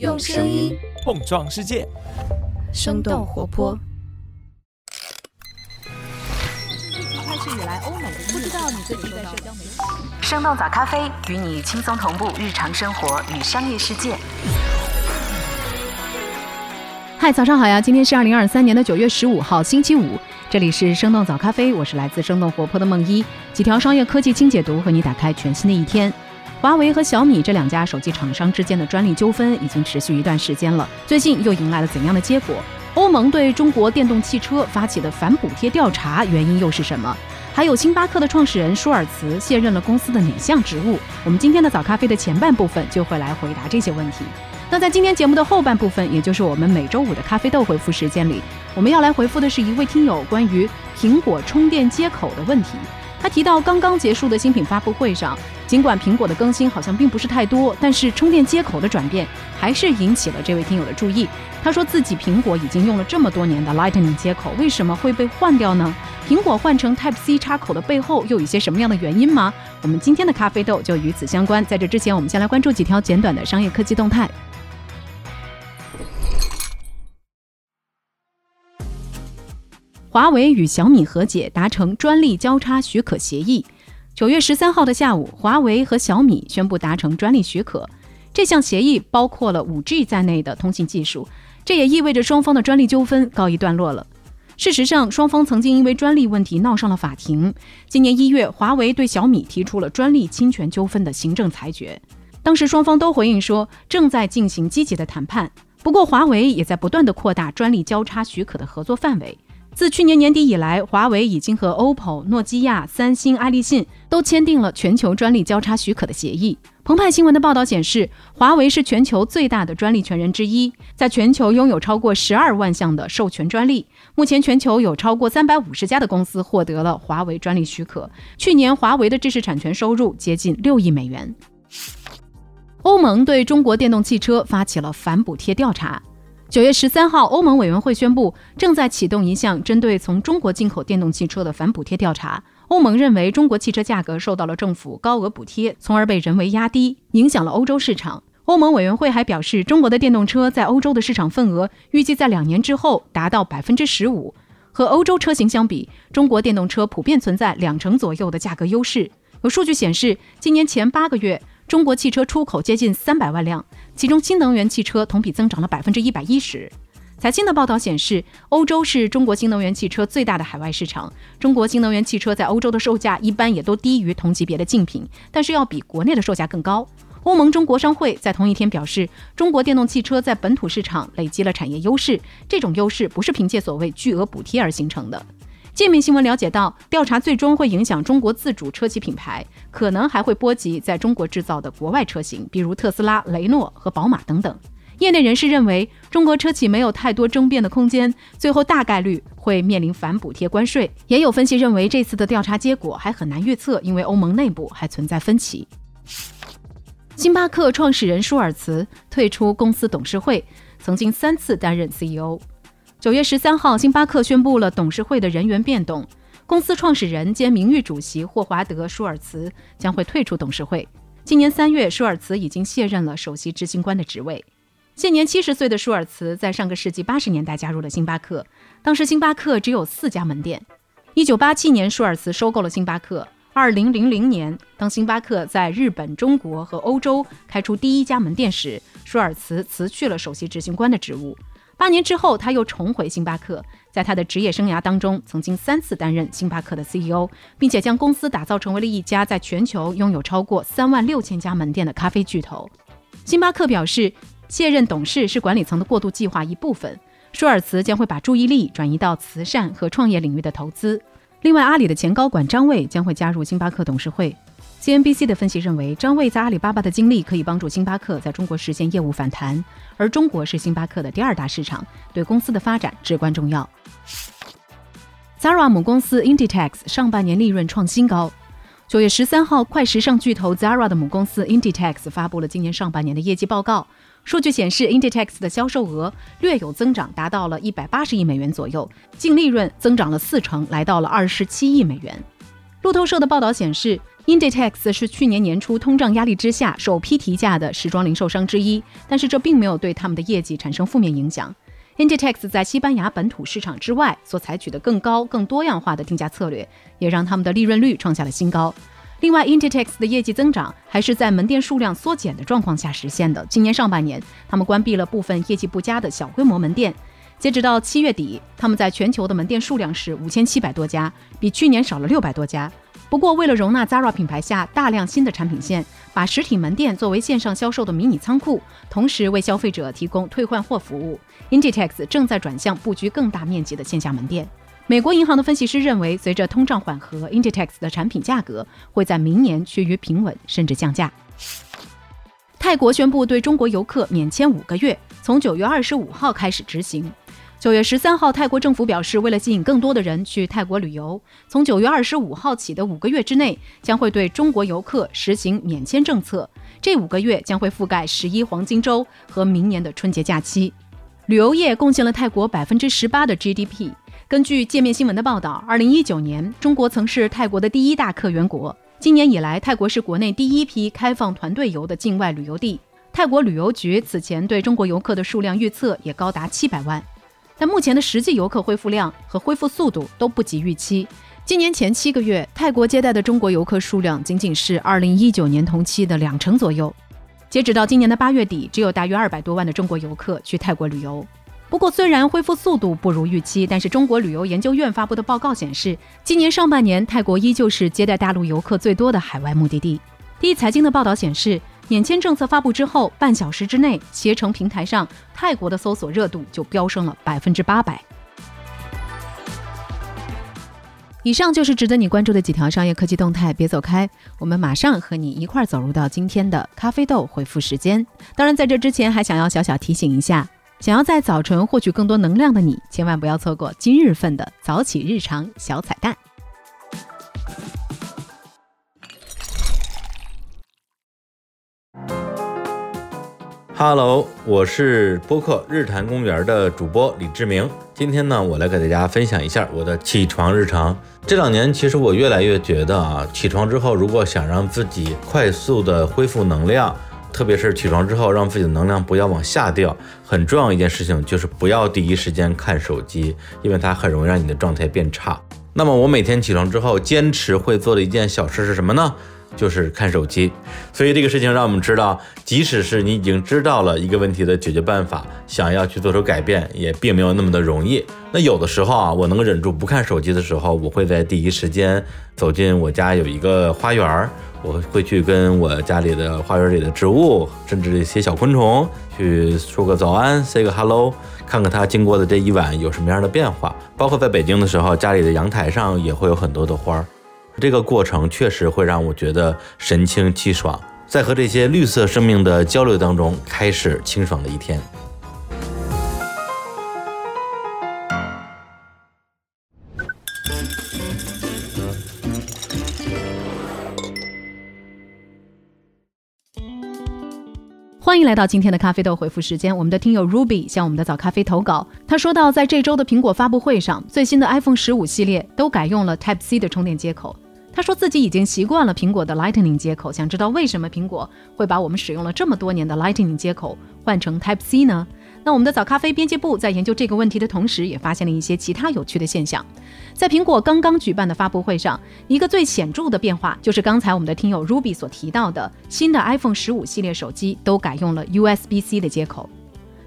用声音碰撞世界，生动活泼。开始以来，欧美不知道你最近在社交媒体。生动早咖啡与你轻松同步日常生活与商业世界。嗨，早上好呀！今天是二零二三年的九月十五号，星期五。这里是生动早咖啡，我是来自生动活泼的梦一，几条商业科技轻解读，和你打开全新的一天。华为和小米这两家手机厂商之间的专利纠纷已经持续一段时间了，最近又迎来了怎样的结果？欧盟对中国电动汽车发起的反补贴调查，原因又是什么？还有星巴克的创始人舒尔茨卸任了公司的哪项职务？我们今天的早咖啡的前半部分就会来回答这些问题。那在今天节目的后半部分，也就是我们每周五的咖啡豆回复时间里，我们要来回复的是一位听友关于苹果充电接口的问题。他提到，刚刚结束的新品发布会上，尽管苹果的更新好像并不是太多，但是充电接口的转变还是引起了这位听友的注意。他说自己苹果已经用了这么多年的 Lightning 接口，为什么会被换掉呢？苹果换成 Type C 插口的背后又有一些什么样的原因吗？我们今天的咖啡豆就与此相关。在这之前，我们先来关注几条简短的商业科技动态。华为与小米和解，达成专利交叉许可协议。九月十三号的下午，华为和小米宣布达成专利许可。这项协议包括了五 G 在内的通信技术，这也意味着双方的专利纠纷告一段落了。事实上，双方曾经因为专利问题闹上了法庭。今年一月，华为对小米提出了专利侵权纠纷的行政裁决。当时双方都回应说正在进行积极的谈判。不过，华为也在不断的扩大专利交叉许可的合作范围。自去年年底以来，华为已经和 OPPO、诺基亚、三星、爱立信都签订了全球专利交叉许可的协议。澎湃新闻的报道显示，华为是全球最大的专利权人之一，在全球拥有超过十二万项的授权专利。目前，全球有超过三百五十家的公司获得了华为专利许可。去年，华为的知识产权收入接近六亿美元。欧盟对中国电动汽车发起了反补贴调查。九月十三号，欧盟委员会宣布正在启动一项针对从中国进口电动汽车的反补贴调查。欧盟认为中国汽车价格受到了政府高额补贴，从而被人为压低，影响了欧洲市场。欧盟委员会还表示，中国的电动车在欧洲的市场份额预计在两年之后达到百分之十五。和欧洲车型相比，中国电动车普遍存在两成左右的价格优势。有数据显示，今年前八个月。中国汽车出口接近三百万辆，其中新能源汽车同比增长了百分之一百一十。财新的报道显示，欧洲是中国新能源汽车最大的海外市场。中国新能源汽车在欧洲的售价一般也都低于同级别的竞品，但是要比国内的售价更高。欧盟中国商会在同一天表示，中国电动汽车在本土市场累积了产业优势，这种优势不是凭借所谓巨额补贴而形成的。界面新闻了解到，调查最终会影响中国自主车企品牌，可能还会波及在中国制造的国外车型，比如特斯拉、雷诺和宝马等等。业内人士认为，中国车企没有太多争辩的空间，最后大概率会面临反补贴关税。也有分析认为，这次的调查结果还很难预测，因为欧盟内部还存在分歧。星巴克创始人舒尔茨退出公司董事会，曾经三次担任 CEO。九月十三号，星巴克宣布了董事会的人员变动，公司创始人兼名誉主席霍华德·舒尔茨将会退出董事会。今年三月，舒尔茨已经卸任了首席执行官的职位。现年七十岁的舒尔茨在上个世纪八十年代加入了星巴克，当时星巴克只有四家门店。一九八七年，舒尔茨收购了星巴克。二零零零年，当星巴克在日本、中国和欧洲开出第一家门店时，舒尔茨辞去了首席执行官的职务。八年之后，他又重回星巴克。在他的职业生涯当中，曾经三次担任星巴克的 CEO，并且将公司打造成为了一家在全球拥有超过三万六千家门店的咖啡巨头。星巴克表示，卸任董事是管理层的过渡计划一部分。舒尔茨将会把注意力转移到慈善和创业领域的投资。另外，阿里的前高管张卫将会加入星巴克董事会。CNBC 的分析认为，张卫在阿里巴巴的经历可以帮助星巴克在中国实现业务反弹，而中国是星巴克的第二大市场，对公司的发展至关重要。Zara 母公司 Inditex 上半年利润创新高。九月十三号，快时尚巨头 Zara 的母公司 Inditex 发布了今年上半年的业绩报告。数据显示，Inditex 的销售额略有增长，达到了一百八十亿美元左右，净利润增长了四成，来到了二十七亿美元。路透社的报道显示，Inditex 是去年年初通胀压力之下首批提价的时装零售商之一，但是这并没有对他们的业绩产生负面影响。Inditex 在西班牙本土市场之外所采取的更高、更多样化的定价策略，也让他们的利润率创下了新高。另外，Inditex 的业绩增长还是在门店数量缩减的状况下实现的。今年上半年，他们关闭了部分业绩不佳的小规模门店。截止到七月底，他们在全球的门店数量是五千七百多家，比去年少了六百多家。不过，为了容纳 Zara 品牌下大量新的产品线，把实体门店作为线上销售的迷你仓库，同时为消费者提供退换货服务，Inditex 正在转向布局更大面积的线下门店。美国银行的分析师认为，随着通胀缓和，Inditex 的产品价格会在明年趋于平稳，甚至降价。泰国宣布对中国游客免签五个月，从九月二十五号开始执行。九月十三号，泰国政府表示，为了吸引更多的人去泰国旅游，从九月二十五号起的五个月之内，将会对中国游客实行免签政策。这五个月将会覆盖十一黄金周和明年的春节假期。旅游业贡献了泰国百分之十八的 GDP。根据界面新闻的报道，二零一九年，中国曾是泰国的第一大客源国。今年以来，泰国是国内第一批开放团队游的境外旅游地。泰国旅游局此前对中国游客的数量预测也高达七百万。但目前的实际游客恢复量和恢复速度都不及预期。今年前七个月，泰国接待的中国游客数量仅仅是2019年同期的两成左右。截止到今年的八月底，只有大约二百多万的中国游客去泰国旅游。不过，虽然恢复速度不如预期，但是中国旅游研究院发布的报告显示，今年上半年泰国依旧是接待大陆游客最多的海外目的地。第一财经的报道显示。免签政策发布之后，半小时之内，携程平台上泰国的搜索热度就飙升了百分之八百。以上就是值得你关注的几条商业科技动态，别走开，我们马上和你一块儿走入到今天的咖啡豆回复时间。当然，在这之前还想要小小提醒一下，想要在早晨获取更多能量的你，千万不要错过今日份的早起日常小彩蛋。Hello，我是播客日坛公园的主播李志明。今天呢，我来给大家分享一下我的起床日常。这两年，其实我越来越觉得啊，起床之后，如果想让自己快速的恢复能量，特别是起床之后让自己的能量不要往下掉，很重要一件事情就是不要第一时间看手机，因为它很容易让你的状态变差。那么我每天起床之后坚持会做的一件小事是什么呢？就是看手机，所以这个事情让我们知道，即使是你已经知道了一个问题的解决办法，想要去做出改变，也并没有那么的容易。那有的时候啊，我能够忍住不看手机的时候，我会在第一时间走进我家有一个花园，我会去跟我家里的花园里的植物，甚至一些小昆虫去说个早安，say 个 hello，看看它经过的这一晚有什么样的变化。包括在北京的时候，家里的阳台上也会有很多的花儿。这个过程确实会让我觉得神清气爽，在和这些绿色生命的交流当中，开始清爽的一天。欢迎来到今天的咖啡豆回复时间。我们的听友 Ruby 向我们的早咖啡投稿，他说到，在这周的苹果发布会上，最新的 iPhone 十五系列都改用了 Type C 的充电接口。他说自己已经习惯了苹果的 Lightning 接口，想知道为什么苹果会把我们使用了这么多年的 Lightning 接口换成 Type C 呢？那我们的早咖啡编辑部在研究这个问题的同时，也发现了一些其他有趣的现象。在苹果刚刚举办的发布会上，一个最显著的变化就是刚才我们的听友 Ruby 所提到的，新的 iPhone 十五系列手机都改用了 USB-C 的接口。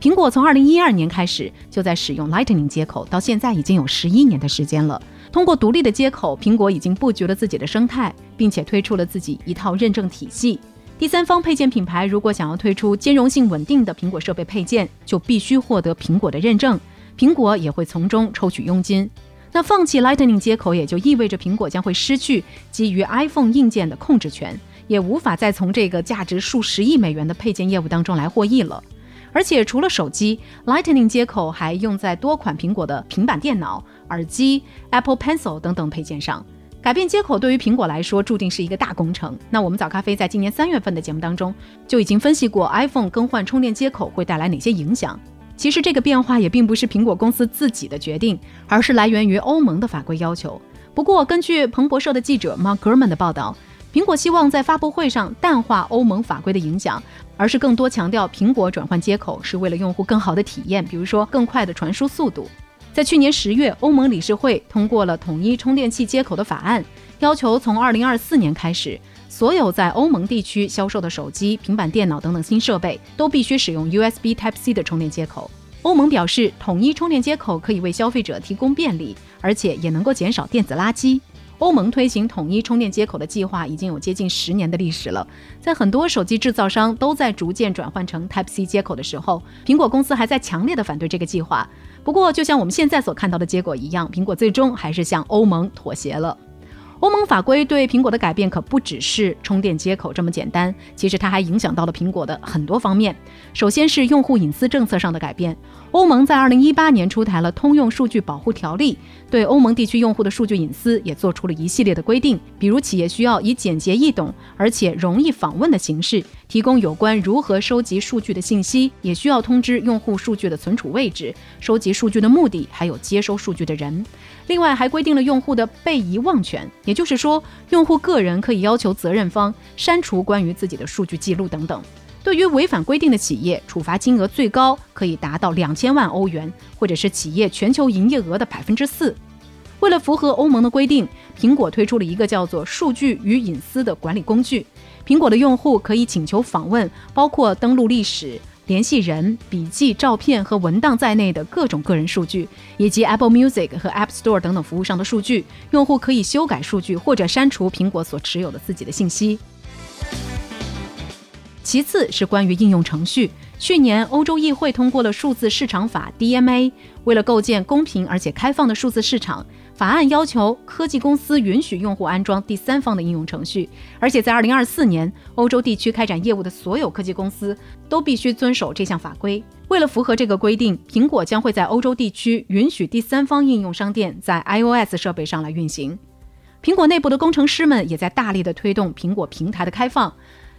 苹果从2012年开始就在使用 Lightning 接口，到现在已经有十一年的时间了。通过独立的接口，苹果已经布局了自己的生态，并且推出了自己一套认证体系。第三方配件品牌如果想要推出兼容性稳定的苹果设备配件，就必须获得苹果的认证，苹果也会从中抽取佣金。那放弃 Lightning 接口，也就意味着苹果将会失去基于 iPhone 硬件的控制权，也无法再从这个价值数十亿美元的配件业务当中来获益了。而且除了手机，Lightning 接口还用在多款苹果的平板电脑。耳机、Apple Pencil 等等配件上，改变接口对于苹果来说注定是一个大工程。那我们早咖啡在今年三月份的节目当中就已经分析过 iPhone 更换充电接口会带来哪些影响。其实这个变化也并不是苹果公司自己的决定，而是来源于欧盟的法规要求。不过，根据彭博社的记者 Mark Gurman 的报道，苹果希望在发布会上淡化欧盟法规的影响，而是更多强调苹果转换接口是为了用户更好的体验，比如说更快的传输速度。在去年十月，欧盟理事会通过了统一充电器接口的法案，要求从二零二四年开始，所有在欧盟地区销售的手机、平板电脑等等新设备都必须使用 USB Type-C 的充电接口。欧盟表示，统一充电接口可以为消费者提供便利，而且也能够减少电子垃圾。欧盟推行统一充电接口的计划已经有接近十年的历史了。在很多手机制造商都在逐渐转换成 Type-C 接口的时候，苹果公司还在强烈的反对这个计划。不过，就像我们现在所看到的结果一样，苹果最终还是向欧盟妥协了。欧盟法规对苹果的改变可不只是充电接口这么简单，其实它还影响到了苹果的很多方面。首先是用户隐私政策上的改变。欧盟在二零一八年出台了通用数据保护条例，对欧盟地区用户的数据隐私也做出了一系列的规定。比如，企业需要以简洁易懂而且容易访问的形式提供有关如何收集数据的信息，也需要通知用户数据的存储位置、收集数据的目的，还有接收数据的人。另外，还规定了用户的被遗忘权，也就是说，用户个人可以要求责任方删除关于自己的数据记录等等。对于违反规定的企业，处罚金额最高可以达到两千万欧元，或者是企业全球营业额的百分之四。为了符合欧盟的规定，苹果推出了一个叫做“数据与隐私”的管理工具。苹果的用户可以请求访问包括登录历史、联系人、笔记、照片和文档在内的各种个人数据，以及 Apple Music 和 App Store 等等服务上的数据。用户可以修改数据或者删除苹果所持有的自己的信息。其次是关于应用程序。去年，欧洲议会通过了数字市场法 （DMA）。为了构建公平而且开放的数字市场，法案要求科技公司允许用户安装第三方的应用程序，而且在2024年，欧洲地区开展业务的所有科技公司都必须遵守这项法规。为了符合这个规定，苹果将会在欧洲地区允许第三方应用商店在 iOS 设备上来运行。苹果内部的工程师们也在大力的推动苹果平台的开放。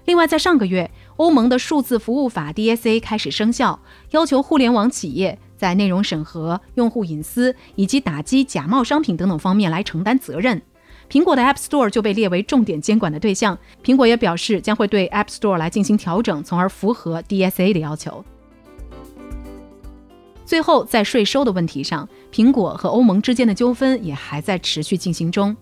另外，在上个月，欧盟的数字服务法 DSA 开始生效，要求互联网企业在内容审核、用户隐私以及打击假冒商品等等方面来承担责任。苹果的 App Store 就被列为重点监管的对象。苹果也表示将会对 App Store 来进行调整，从而符合 DSA 的要求。最后，在税收的问题上，苹果和欧盟之间的纠纷也还在持续进行中。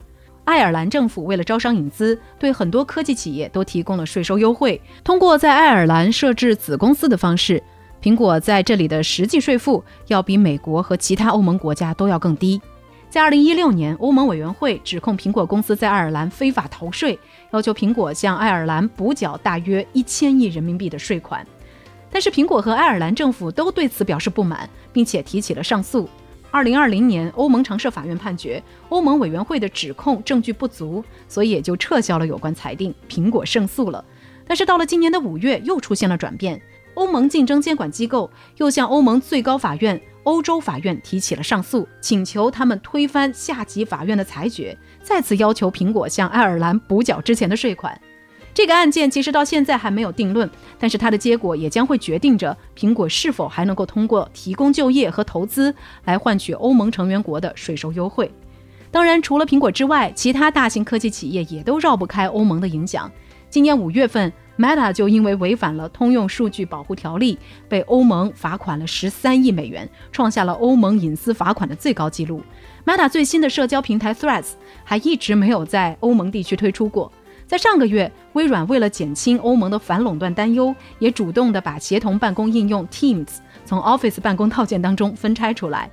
爱尔兰政府为了招商引资，对很多科技企业都提供了税收优惠。通过在爱尔兰设置子公司的方式，苹果在这里的实际税负要比美国和其他欧盟国家都要更低。在2016年，欧盟委员会指控苹果公司在爱尔兰非法逃税，要求苹果向爱尔兰补缴大约一千亿人民币的税款。但是，苹果和爱尔兰政府都对此表示不满，并且提起了上诉。二零二零年，欧盟常设法院判决欧盟委员会的指控证据不足，所以也就撤销了有关裁定，苹果胜诉了。但是到了今年的五月，又出现了转变，欧盟竞争监管机构又向欧盟最高法院、欧洲法院提起了上诉，请求他们推翻下级法院的裁决，再次要求苹果向爱尔兰补缴之前的税款。这个案件其实到现在还没有定论，但是它的结果也将会决定着苹果是否还能够通过提供就业和投资来换取欧盟成员国的税收优惠。当然，除了苹果之外，其他大型科技企业也都绕不开欧盟的影响。今年五月份，Meta 就因为违反了通用数据保护条例，被欧盟罚款了十三亿美元，创下了欧盟隐私罚款的最高纪录。Meta 最新的社交平台 Threads 还一直没有在欧盟地区推出过。在上个月，微软为了减轻欧盟的反垄断担忧，也主动的把协同办公应用 Teams 从 Office 办公套件当中分拆出来。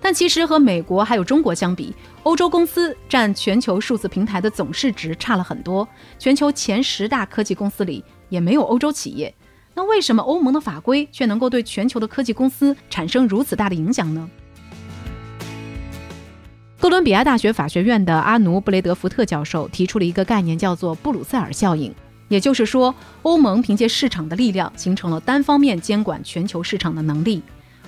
但其实和美国还有中国相比，欧洲公司占全球数字平台的总市值差了很多。全球前十大科技公司里也没有欧洲企业。那为什么欧盟的法规却能够对全球的科技公司产生如此大的影响呢？哥伦比亚大学法学院的阿努布雷德福特教授提出了一个概念，叫做布鲁塞尔效应。也就是说，欧盟凭借市场的力量，形成了单方面监管全球市场的能力。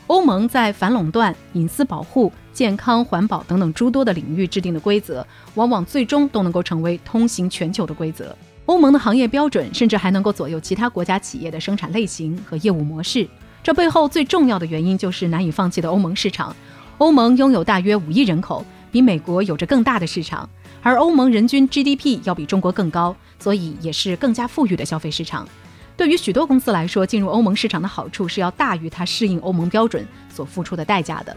欧盟在反垄断、隐私保护、健康、环保等等诸多的领域制定的规则，往往最终都能够成为通行全球的规则。欧盟的行业标准，甚至还能够左右其他国家企业的生产类型和业务模式。这背后最重要的原因，就是难以放弃的欧盟市场。欧盟拥有大约五亿人口，比美国有着更大的市场，而欧盟人均 GDP 要比中国更高，所以也是更加富裕的消费市场。对于许多公司来说，进入欧盟市场的好处是要大于它适应欧盟标准所付出的代价的。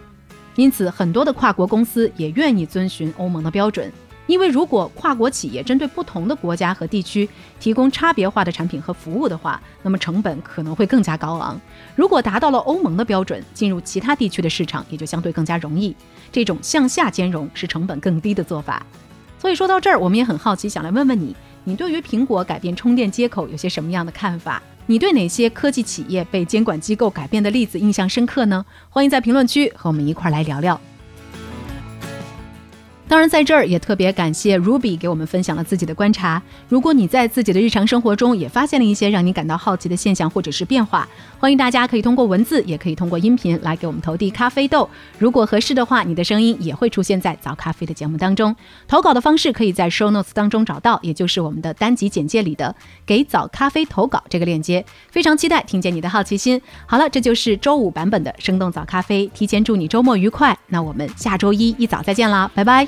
因此，很多的跨国公司也愿意遵循欧盟的标准。因为如果跨国企业针对不同的国家和地区提供差别化的产品和服务的话，那么成本可能会更加高昂。如果达到了欧盟的标准，进入其他地区的市场也就相对更加容易。这种向下兼容是成本更低的做法。所以说到这儿，我们也很好奇，想来问问你，你对于苹果改变充电接口有些什么样的看法？你对哪些科技企业被监管机构改变的例子印象深刻呢？欢迎在评论区和我们一块儿来聊聊。当然，在这儿也特别感谢 Ruby 给我们分享了自己的观察。如果你在自己的日常生活中也发现了一些让你感到好奇的现象或者是变化，欢迎大家可以通过文字，也可以通过音频来给我们投递咖啡豆。如果合适的话，你的声音也会出现在早咖啡的节目当中。投稿的方式可以在 Show Notes 当中找到，也就是我们的单集简介里的“给早咖啡投稿”这个链接。非常期待听见你的好奇心。好了，这就是周五版本的生动早咖啡，提前祝你周末愉快。那我们下周一一早再见啦，拜拜。